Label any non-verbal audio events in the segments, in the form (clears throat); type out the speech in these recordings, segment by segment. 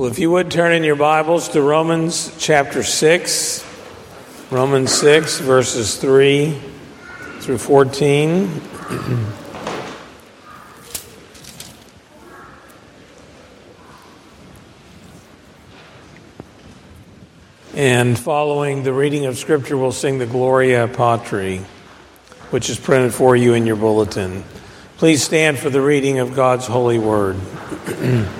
Well, if you would turn in your Bibles to Romans chapter 6, Romans 6, verses 3 through 14. and following the reading of Scripture, we'll sing the Gloria Patri, which is printed for you in your bulletin. Please stand for the reading of God's holy word. (clears throat)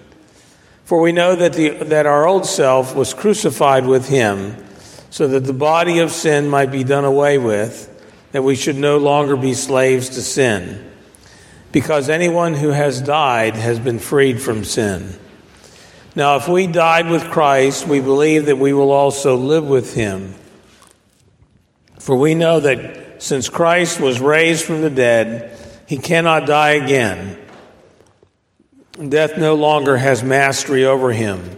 For we know that, the, that our old self was crucified with him, so that the body of sin might be done away with, that we should no longer be slaves to sin. Because anyone who has died has been freed from sin. Now, if we died with Christ, we believe that we will also live with him. For we know that since Christ was raised from the dead, he cannot die again. Death no longer has mastery over him.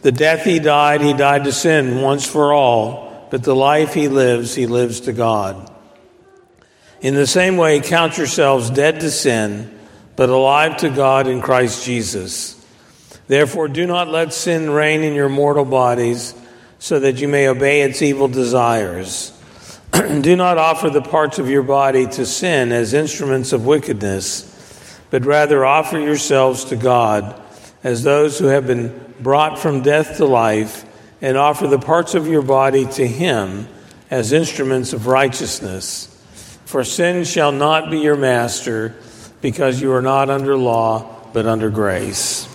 The death he died, he died to sin once for all, but the life he lives, he lives to God. In the same way, count yourselves dead to sin, but alive to God in Christ Jesus. Therefore, do not let sin reign in your mortal bodies, so that you may obey its evil desires. (clears throat) do not offer the parts of your body to sin as instruments of wickedness but rather offer yourselves to God as those who have been brought from death to life, and offer the parts of your body to Him as instruments of righteousness. For sin shall not be your master, because you are not under law, but under grace.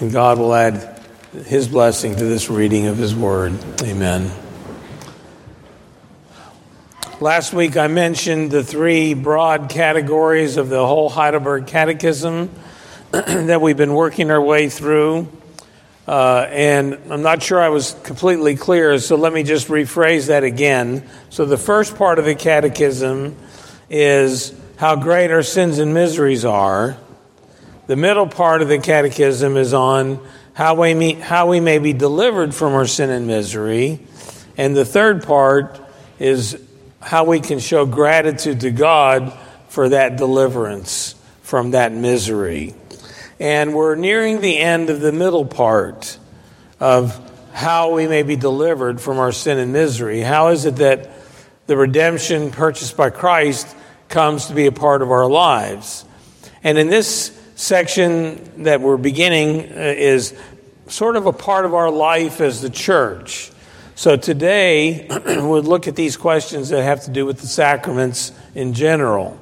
And God will add His blessing to this reading of His word. Amen. Last week I mentioned the three broad categories of the whole Heidelberg Catechism (clears throat) that we've been working our way through. Uh, and I'm not sure I was completely clear, so let me just rephrase that again. So, the first part of the Catechism is how great our sins and miseries are. The middle part of the Catechism is on how we, meet, how we may be delivered from our sin and misery. And the third part is how we can show gratitude to God for that deliverance from that misery. And we're nearing the end of the middle part of how we may be delivered from our sin and misery. How is it that the redemption purchased by Christ comes to be a part of our lives? And in this section that we're beginning uh, is sort of a part of our life as the church. So today, (clears throat) we'll look at these questions that have to do with the sacraments in general.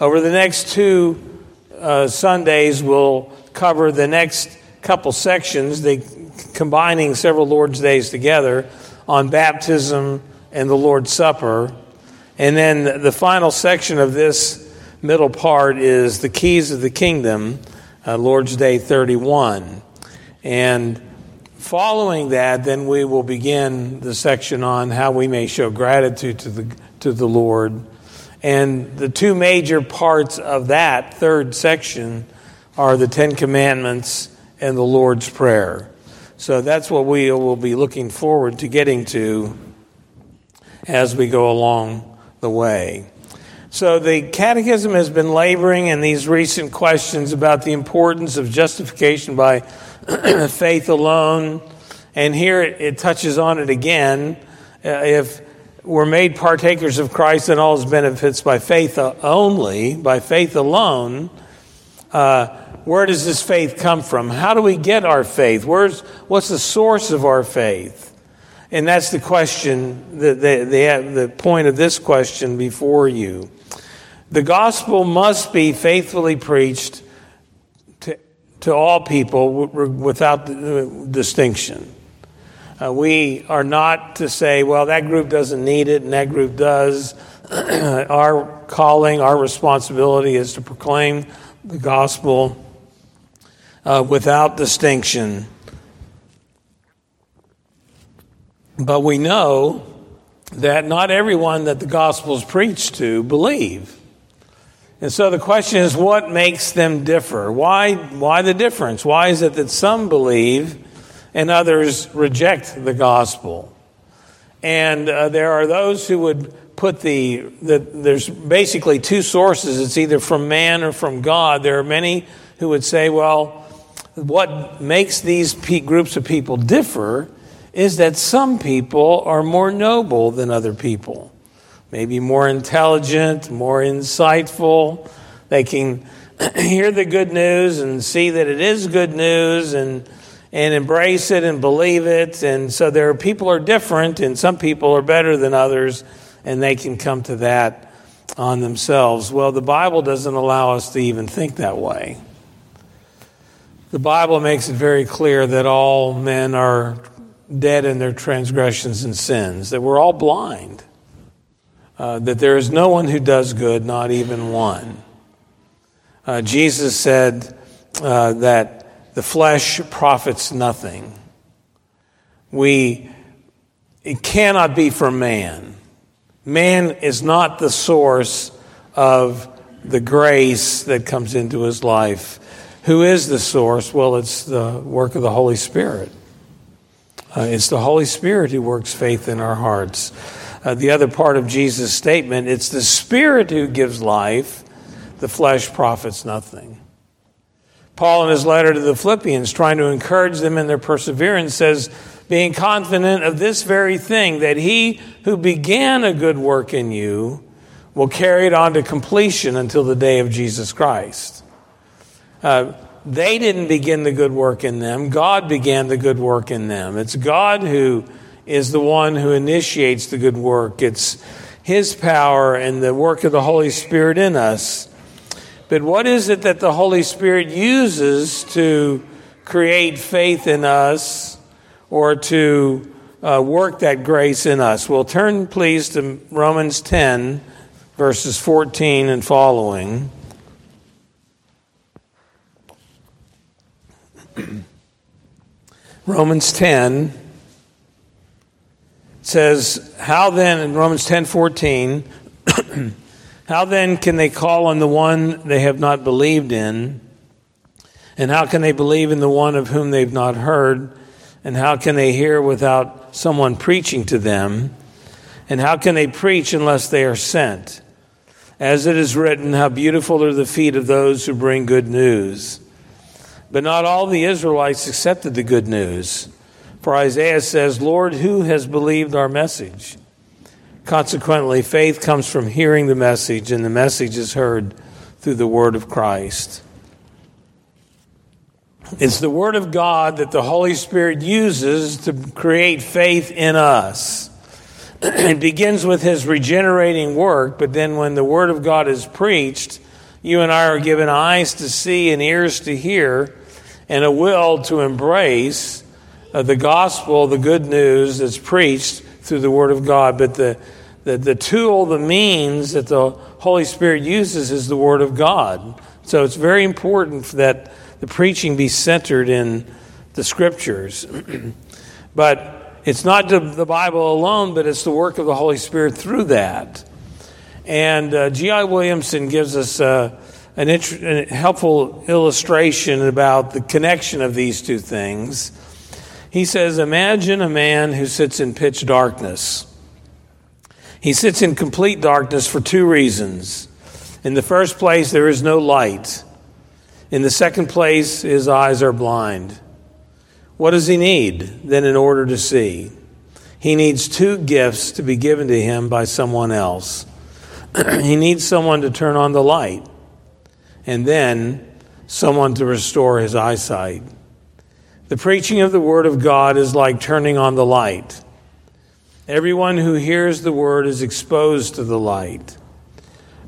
Over the next two uh, Sundays, we'll cover the next couple sections, combining several Lord's Days together on baptism and the Lord's Supper. And then the final section of this middle part is the keys of the kingdom, uh, Lord's Day 31. And Following that, then we will begin the section on how we may show gratitude to the, to the Lord. And the two major parts of that third section are the Ten Commandments and the Lord's Prayer. So that's what we will be looking forward to getting to as we go along the way. So the Catechism has been laboring in these recent questions about the importance of justification by (clears throat) faith alone. And here it, it, touches on it again. Uh, if we're made partakers of Christ and all his benefits by faith only, by faith alone, uh, where does this faith come from? How do we get our faith? Where's, what's the source of our faith? And that's the question, the, the, the, the point of this question before you. The gospel must be faithfully preached to to all people without distinction. Uh, we are not to say, well, that group doesn't need it and that group does. (clears throat) our calling, our responsibility is to proclaim the gospel uh, without distinction But we know that not everyone that the gospel is preached to believe. And so the question is what makes them differ? Why, why the difference? Why is it that some believe and others reject the gospel? And uh, there are those who would put the, the, there's basically two sources. It's either from man or from God. There are many who would say, well, what makes these groups of people differ is that some people are more noble than other people. Maybe more intelligent, more insightful. They can (clears throat) hear the good news and see that it is good news and, and embrace it and believe it. And so there are people are different, and some people are better than others, and they can come to that on themselves. Well, the Bible doesn't allow us to even think that way. The Bible makes it very clear that all men are dead in their transgressions and sins, that we're all blind, uh, that there is no one who does good, not even one. Uh, Jesus said uh, that the flesh profits nothing. We, it cannot be for man. Man is not the source of the grace that comes into his life. Who is the source? Well, it's the work of the Holy Spirit. Uh, it's the Holy Spirit who works faith in our hearts. Uh, the other part of Jesus' statement it's the Spirit who gives life, the flesh profits nothing. Paul, in his letter to the Philippians, trying to encourage them in their perseverance, says, being confident of this very thing, that he who began a good work in you will carry it on to completion until the day of Jesus Christ. Uh, they didn't begin the good work in them. God began the good work in them. It's God who is the one who initiates the good work. It's His power and the work of the Holy Spirit in us. But what is it that the Holy Spirit uses to create faith in us or to uh, work that grace in us? Well, turn please to Romans 10, verses 14 and following. (clears throat) Romans 10 says, How then, in Romans 10 14, (clears throat) how then can they call on the one they have not believed in? And how can they believe in the one of whom they've not heard? And how can they hear without someone preaching to them? And how can they preach unless they are sent? As it is written, How beautiful are the feet of those who bring good news. But not all the Israelites accepted the good news. For Isaiah says, Lord, who has believed our message? Consequently, faith comes from hearing the message, and the message is heard through the word of Christ. It's the word of God that the Holy Spirit uses to create faith in us. (clears throat) it begins with his regenerating work, but then when the word of God is preached, you and I are given eyes to see and ears to hear and a will to embrace uh, the gospel, the good news that's preached through the Word of God. But the, the, the tool, the means that the Holy Spirit uses is the Word of God. So it's very important that the preaching be centered in the Scriptures. (clears throat) but it's not the Bible alone, but it's the work of the Holy Spirit through that. And uh, G.I. Williamson gives us. Uh, an, int- helpful illustration about the connection of these two things. He says, Imagine a man who sits in pitch darkness. He sits in complete darkness for two reasons. In the first place, there is no light. In the second place, his eyes are blind. What does he need then in order to see? He needs two gifts to be given to him by someone else. (clears throat) he needs someone to turn on the light and then someone to restore his eyesight. The preaching of the Word of God is like turning on the light. Everyone who hears the Word is exposed to the light.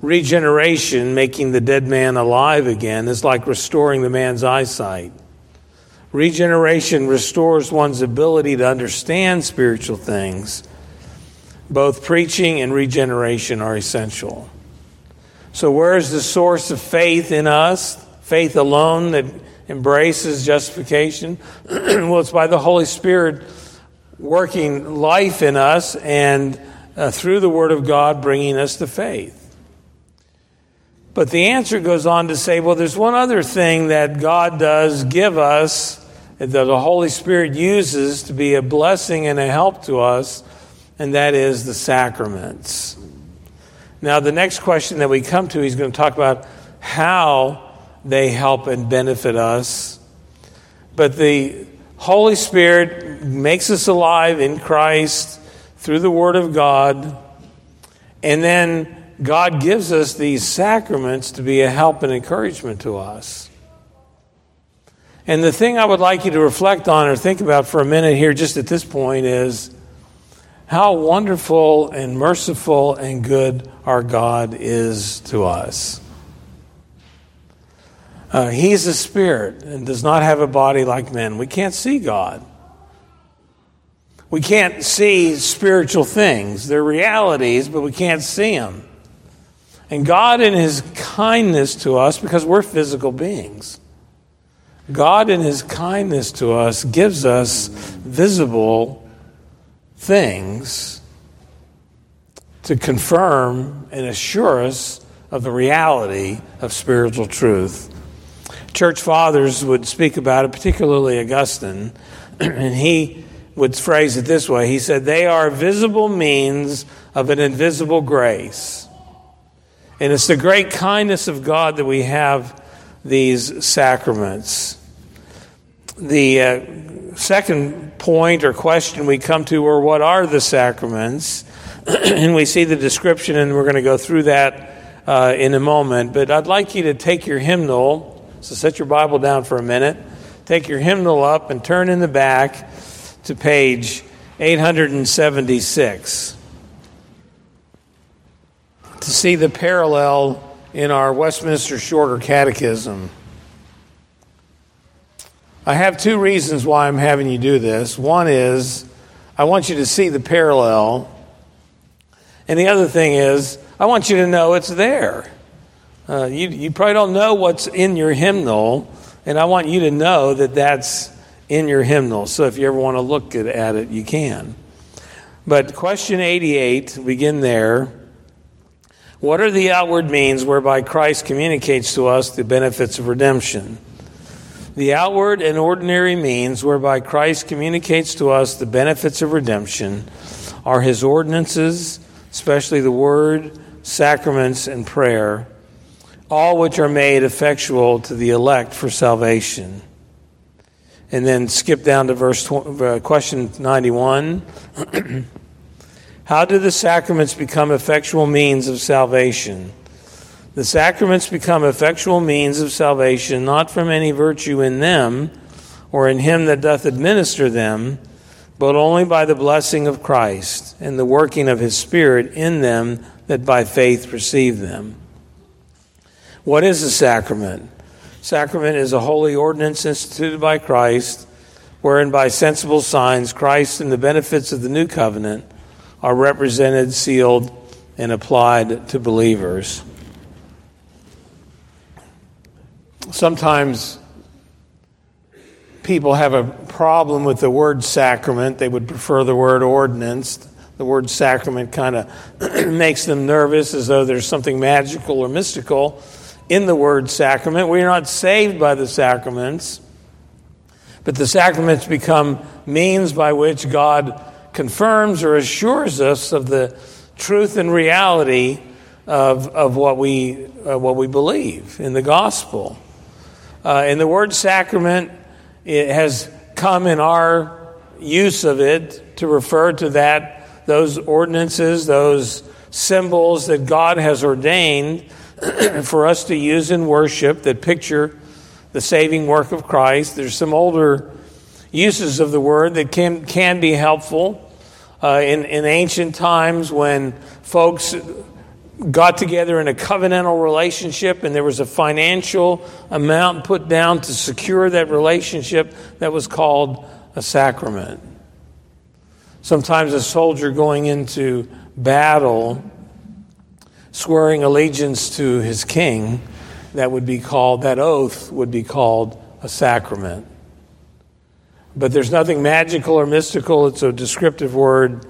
Regeneration, making the dead man alive again, is like restoring the man's eyesight. Regeneration restores one's ability to understand spiritual things. Both preaching and regeneration are essential. So, where is the source of faith in us? Faith alone that embraces justification? (clears throat) well, it's by the Holy Spirit working life in us and uh, through the Word of God bringing us to faith. But the answer goes on to say, well, there's one other thing that God does give us that the Holy Spirit uses to be a blessing and a help to us, and that is the sacraments. Now, the next question that we come to, he's going to talk about how they help and benefit us. But the Holy Spirit makes us alive in Christ through the Word of God, and then God gives us these sacraments to be a help and encouragement to us. And the thing I would like you to reflect on or think about for a minute here, just at this point, is how wonderful and merciful and good our God is to us. Uh, he's a spirit and does not have a body like men. We can't see God. We can't see spiritual things. They're realities, but we can't see them. And God, in His kindness to us, because we're physical beings, God, in His kindness to us, gives us visible things to confirm and assure us of the reality of spiritual truth. Church fathers would speak about it, particularly Augustine, (clears throat) and he would phrase it this way He said, They are visible means of an invisible grace. And it's the great kindness of God that we have these sacraments. The uh, second point or question we come to are what are the sacraments? (clears throat) and we see the description, and we're going to go through that uh, in a moment. But I'd like you to take your hymnal, so set your Bible down for a minute, take your hymnal up and turn in the back to page 876 to see the parallel in our Westminster Shorter Catechism. I have two reasons why I'm having you do this. One is I want you to see the parallel, and the other thing is I want you to know it's there. Uh, you, you probably don't know what's in your hymnal, and I want you to know that that's in your hymnal. So if you ever want to look at, at it, you can. But question 88, begin there. What are the outward means whereby Christ communicates to us the benefits of redemption? The outward and ordinary means whereby Christ communicates to us the benefits of redemption are his ordinances, especially the word, sacraments, and prayer, all which are made effectual to the elect for salvation. And then skip down to verse uh, question 91. (clears throat) How do the sacraments become effectual means of salvation? The sacraments become effectual means of salvation not from any virtue in them or in him that doth administer them, but only by the blessing of Christ and the working of his Spirit in them that by faith receive them. What is a sacrament? Sacrament is a holy ordinance instituted by Christ, wherein by sensible signs Christ and the benefits of the new covenant are represented, sealed, and applied to believers. Sometimes people have a problem with the word sacrament. They would prefer the word ordinance. The word sacrament kind of (clears throat) makes them nervous as though there's something magical or mystical in the word sacrament. We're not saved by the sacraments, but the sacraments become means by which God confirms or assures us of the truth and reality of, of what, we, uh, what we believe in the gospel. Uh, and the word sacrament it has come in our use of it to refer to that those ordinances, those symbols that God has ordained (clears throat) for us to use in worship that picture the saving work of Christ. There's some older uses of the word that can, can be helpful. Uh, in, in ancient times, when folks got together in a covenantal relationship and there was a financial amount put down to secure that relationship, that was called a sacrament. Sometimes a soldier going into battle, swearing allegiance to his king, that would be called, that oath would be called a sacrament. but there's nothing magical or mystical. It's a descriptive word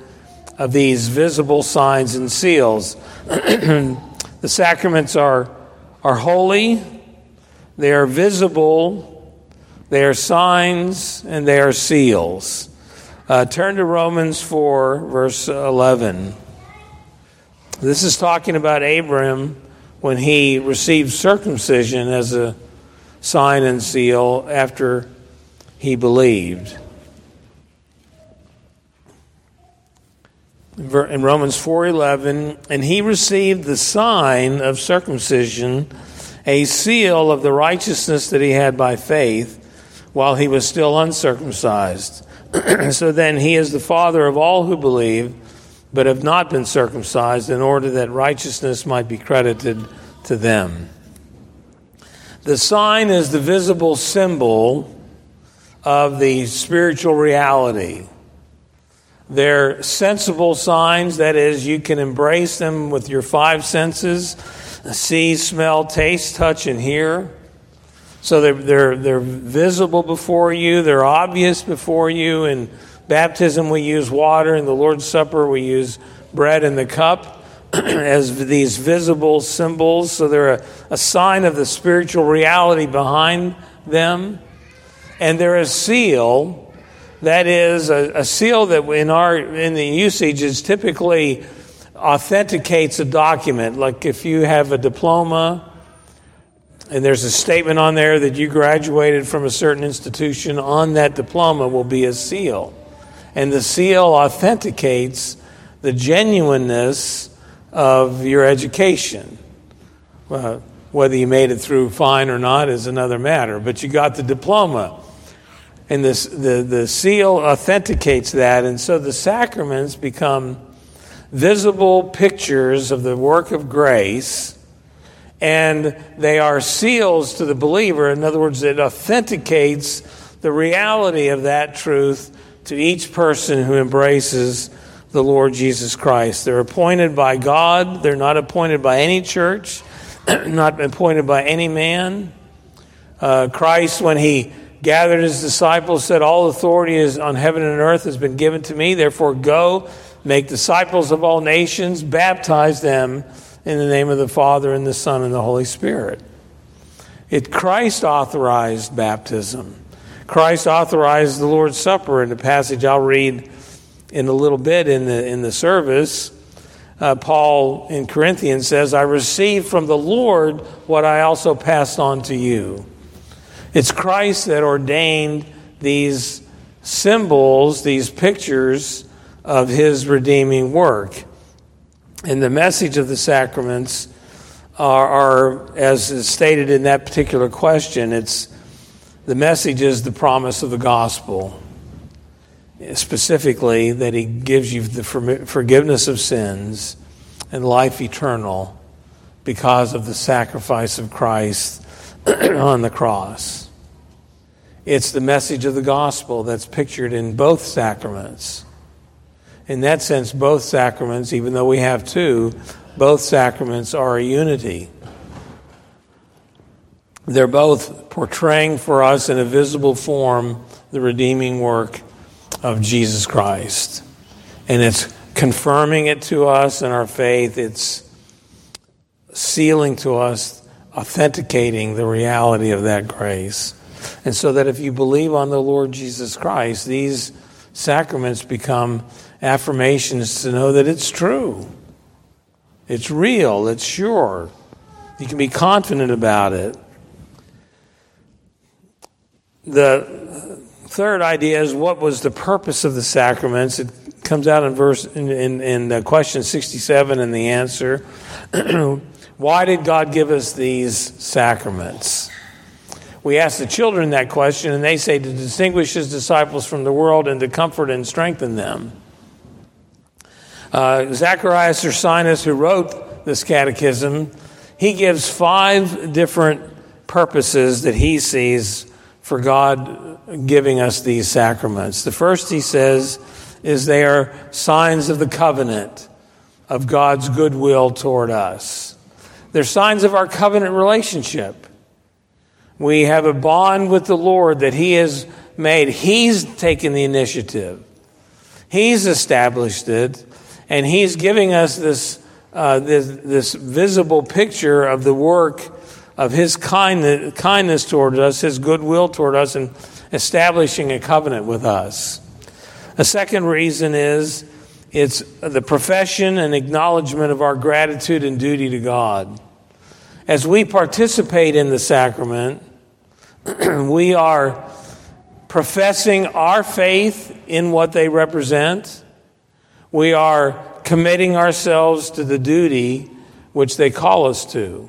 of these visible signs and seals. (clears throat) the sacraments are, are holy, they are visible, they are signs, and they are seals. Uh, turn to Romans 4, verse 11. This is talking about Abram when he received circumcision as a sign and seal after he believed. in Romans 4:11, and he received the sign of circumcision, a seal of the righteousness that he had by faith, while he was still uncircumcised. (clears throat) so then he is the father of all who believe, but have not been circumcised, in order that righteousness might be credited to them. The sign is the visible symbol of the spiritual reality. They're sensible signs, that is, you can embrace them with your five senses see, smell, taste, touch, and hear. So they're, they're, they're visible before you, they're obvious before you. In baptism, we use water, in the Lord's Supper, we use bread and the cup (clears throat) as these visible symbols. So they're a, a sign of the spiritual reality behind them. And they're a seal that is a, a seal that in our in the usage is typically authenticates a document. Like if you have a diploma and there's a statement on there that you graduated from a certain institution, on that diploma will be a seal. And the seal authenticates the genuineness of your education. Whether you made it through fine or not is another matter, but you got the diploma. And this, the, the seal authenticates that. And so the sacraments become visible pictures of the work of grace. And they are seals to the believer. In other words, it authenticates the reality of that truth to each person who embraces the Lord Jesus Christ. They're appointed by God, they're not appointed by any church, (clears throat) not appointed by any man. Uh, Christ, when he gathered his disciples, said, All authority is on heaven and earth has been given to me. Therefore, go, make disciples of all nations, baptize them in the name of the Father and the Son and the Holy Spirit. It Christ authorized baptism. Christ authorized the Lord's Supper in the passage I'll read in a little bit in the in the service. Uh, Paul in Corinthians says, I received from the Lord what I also passed on to you. It's Christ that ordained these symbols, these pictures of his redeeming work. And the message of the sacraments are, are, as is stated in that particular question, it's the message is the promise of the gospel. Specifically, that he gives you the forgiveness of sins and life eternal because of the sacrifice of Christ (clears throat) on the cross. It's the message of the gospel that's pictured in both sacraments. In that sense, both sacraments, even though we have two, both sacraments are a unity. They're both portraying for us in a visible form the redeeming work of Jesus Christ. And it's confirming it to us in our faith, it's sealing to us, authenticating the reality of that grace. And so that if you believe on the Lord Jesus Christ, these sacraments become affirmations to know that it's true. It's real, it's sure. You can be confident about it. The third idea is what was the purpose of the sacraments? It comes out in verse in, in, in question 67 and the answer. (clears throat) Why did God give us these sacraments? We ask the children that question, and they say to distinguish his disciples from the world and to comfort and strengthen them. Uh, Zacharias Ursinus, who wrote this catechism, he gives five different purposes that he sees for God giving us these sacraments. The first, he says, is they are signs of the covenant of God's goodwill toward us. They're signs of our covenant relationship. We have a bond with the Lord that He has made. He's taken the initiative. He's established it, and He's giving us this, uh, this, this, visible picture of the work of His kindness, kindness toward us, His goodwill toward us, and establishing a covenant with us. A second reason is it's the profession and acknowledgement of our gratitude and duty to God. As we participate in the sacrament, (clears throat) we are professing our faith in what they represent. We are committing ourselves to the duty which they call us to.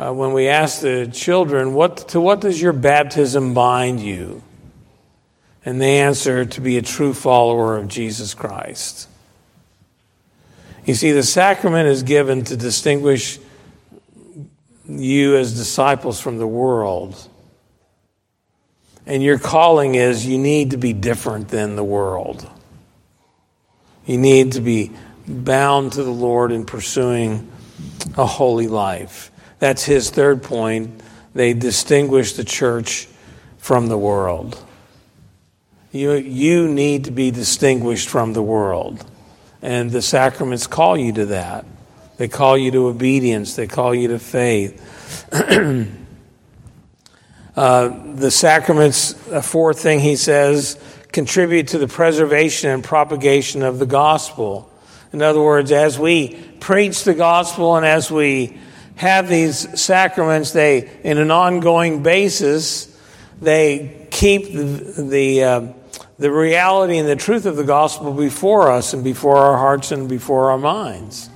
Uh, when we ask the children, what, to what does your baptism bind you? And they answer, to be a true follower of Jesus Christ. You see, the sacrament is given to distinguish you as disciples from the world. And your calling is you need to be different than the world. You need to be bound to the Lord in pursuing a holy life. That's his third point. They distinguish the church from the world. You, you need to be distinguished from the world. And the sacraments call you to that. They call you to obedience, they call you to faith. (clears throat) uh, the sacraments, a fourth thing he says, contribute to the preservation and propagation of the gospel. In other words, as we preach the gospel and as we have these sacraments, they, in an ongoing basis, they keep the, the uh, the reality and the truth of the gospel before us and before our hearts and before our minds.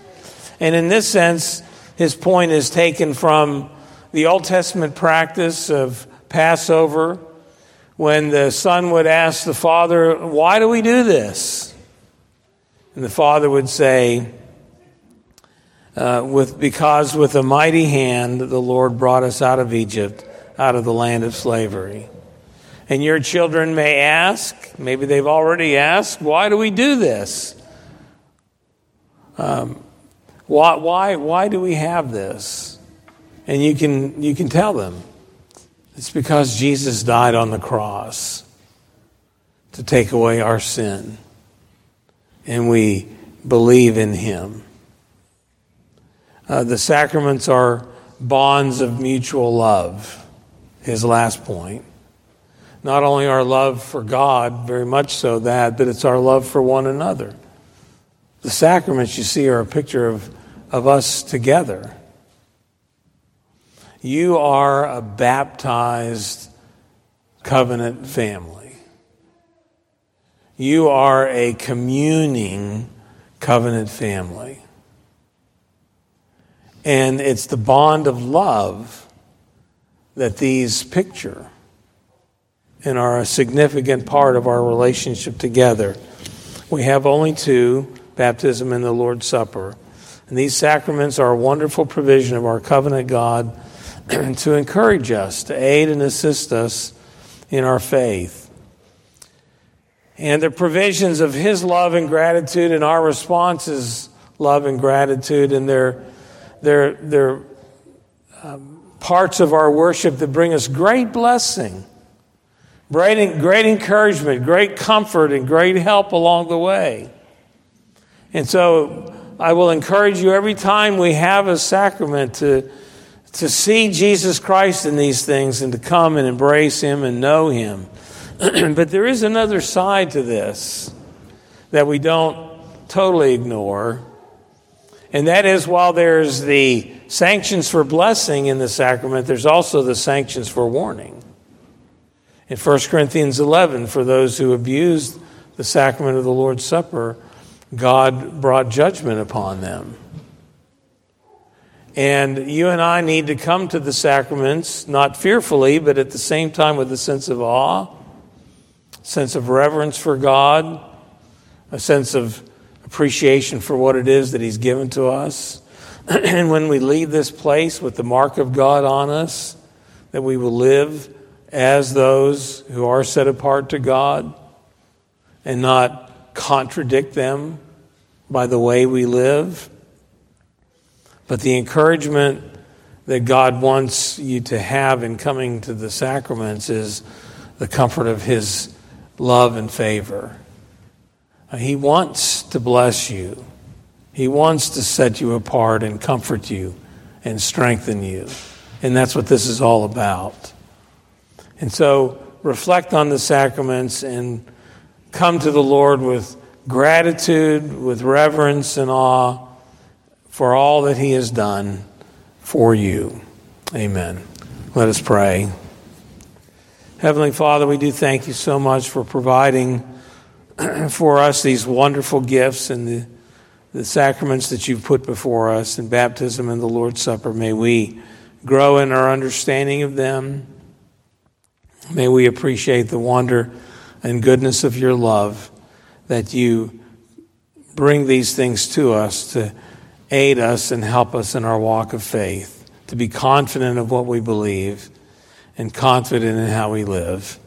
And in this sense, his point is taken from the Old Testament practice of Passover when the son would ask the father, Why do we do this? And the father would say, uh, with, Because with a mighty hand the Lord brought us out of Egypt, out of the land of slavery. And your children may ask, maybe they've already asked, why do we do this? Um, why, why, why do we have this? And you can, you can tell them it's because Jesus died on the cross to take away our sin. And we believe in him. Uh, the sacraments are bonds of mutual love, his last point not only our love for God, very much so that, but it's our love for one another. The sacraments you see are a picture of, of us together. You are a baptized covenant family. You are a communing covenant family. And it's the bond of love that these picture and are a significant part of our relationship together. We have only two baptism and the Lord's Supper. And these sacraments are a wonderful provision of our covenant God (clears throat) to encourage us, to aid and assist us in our faith. And the provisions of His love and gratitude, and our response is love and gratitude, and they're, they're, they're um, parts of our worship that bring us great blessing Great, great encouragement, great comfort, and great help along the way. And so I will encourage you every time we have a sacrament to, to see Jesus Christ in these things and to come and embrace Him and know Him. (clears throat) but there is another side to this that we don't totally ignore. And that is while there's the sanctions for blessing in the sacrament, there's also the sanctions for warning. In 1 Corinthians 11, for those who abused the sacrament of the Lord's Supper, God brought judgment upon them. And you and I need to come to the sacraments, not fearfully, but at the same time with a sense of awe, sense of reverence for God, a sense of appreciation for what it is that He's given to us. (clears throat) and when we leave this place with the mark of God on us, that we will live as those who are set apart to God and not contradict them by the way we live. But the encouragement that God wants you to have in coming to the sacraments is the comfort of His love and favor. Uh, he wants to bless you. He wants to set you apart and comfort you and strengthen you. And that's what this is all about. And so reflect on the sacraments and come to the Lord with gratitude, with reverence and awe for all that He has done for you. Amen. Let us pray. Heavenly Father, we do thank you so much for providing (clears throat) for us these wonderful gifts and the, the sacraments that you've put before us in baptism and the Lord's Supper. May we grow in our understanding of them. May we appreciate the wonder and goodness of your love that you bring these things to us to aid us and help us in our walk of faith, to be confident of what we believe and confident in how we live.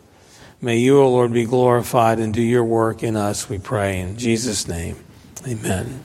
May you, O Lord, be glorified and do your work in us, we pray. In Jesus' name, amen.